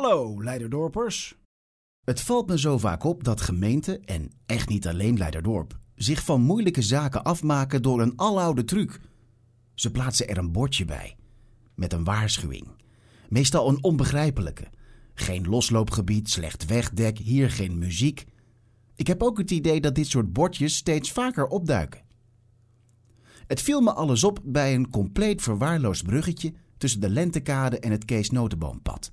Hallo, Leiderdorpers. Het valt me zo vaak op dat gemeenten, en echt niet alleen Leiderdorp, zich van moeilijke zaken afmaken door een aloude truc. Ze plaatsen er een bordje bij, met een waarschuwing. Meestal een onbegrijpelijke. Geen losloopgebied, slecht wegdek, hier geen muziek. Ik heb ook het idee dat dit soort bordjes steeds vaker opduiken. Het viel me alles op bij een compleet verwaarloosd bruggetje tussen de Lentekade en het Kees Notenboompad.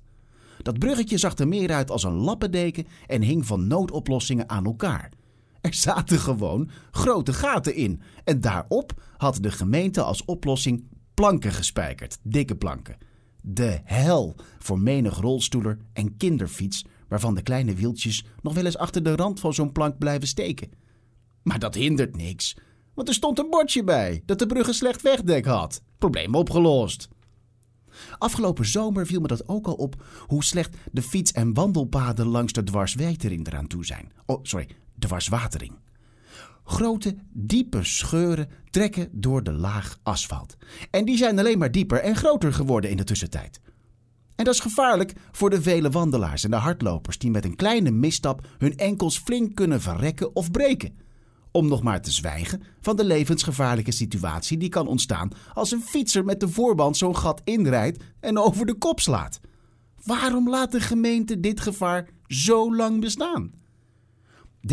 Dat bruggetje zag er meer uit als een lappendeken en hing van noodoplossingen aan elkaar. Er zaten gewoon grote gaten in en daarop had de gemeente als oplossing planken gespijkerd, dikke planken. De hel voor menig rolstoeler en kinderfiets waarvan de kleine wieltjes nog wel eens achter de rand van zo'n plank blijven steken. Maar dat hindert niks, want er stond een bordje bij dat de brug een slecht wegdek had. Probleem opgelost. Afgelopen zomer viel me dat ook al op hoe slecht de fiets- en wandelpaden langs de dwarswetering eraan toe zijn. Oh, sorry, dwarswatering. Grote, diepe scheuren trekken door de laag asfalt. En die zijn alleen maar dieper en groter geworden in de tussentijd. En dat is gevaarlijk voor de vele wandelaars en de hardlopers die met een kleine misstap hun enkels flink kunnen verrekken of breken. Om nog maar te zwijgen van de levensgevaarlijke situatie die kan ontstaan als een fietser met de voorband zo'n gat inrijdt en over de kop slaat. Waarom laat de gemeente dit gevaar zo lang bestaan?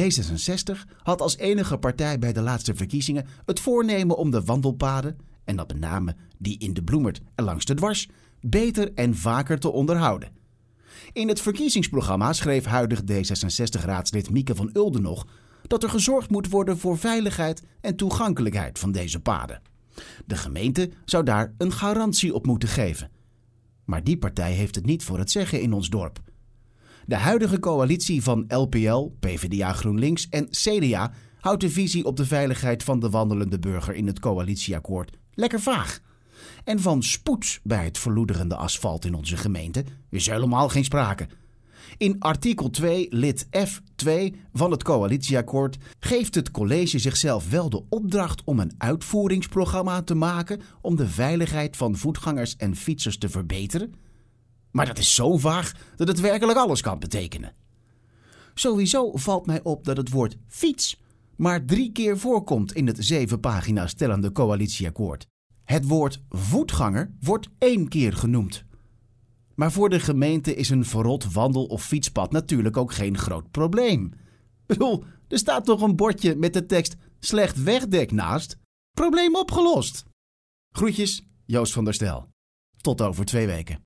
D66 had als enige partij bij de laatste verkiezingen het voornemen om de wandelpaden, en dat met name die in de Bloemert en langs de dwars, beter en vaker te onderhouden. In het verkiezingsprogramma schreef huidig D66-raadslid Mieke van Ulden nog dat er gezorgd moet worden voor veiligheid en toegankelijkheid van deze paden. De gemeente zou daar een garantie op moeten geven. Maar die partij heeft het niet voor het zeggen in ons dorp. De huidige coalitie van LPL, PvdA GroenLinks en CDA houdt de visie op de veiligheid van de wandelende burger in het coalitieakkoord lekker vaag. En van spoed bij het verloederende asfalt in onze gemeente is helemaal geen sprake. In artikel 2, lid F2 van het coalitieakkoord geeft het college zichzelf wel de opdracht om een uitvoeringsprogramma te maken om de veiligheid van voetgangers en fietsers te verbeteren. Maar dat is zo vaag dat het werkelijk alles kan betekenen. Sowieso valt mij op dat het woord fiets maar drie keer voorkomt in het zeven pagina's tellende coalitieakkoord. Het woord voetganger wordt één keer genoemd. Maar voor de gemeente is een verrot wandel- of fietspad natuurlijk ook geen groot probleem. Bedoel, er staat toch een bordje met de tekst slecht wegdek naast? Probleem opgelost. Groetjes, Joost van der Stel. Tot over twee weken.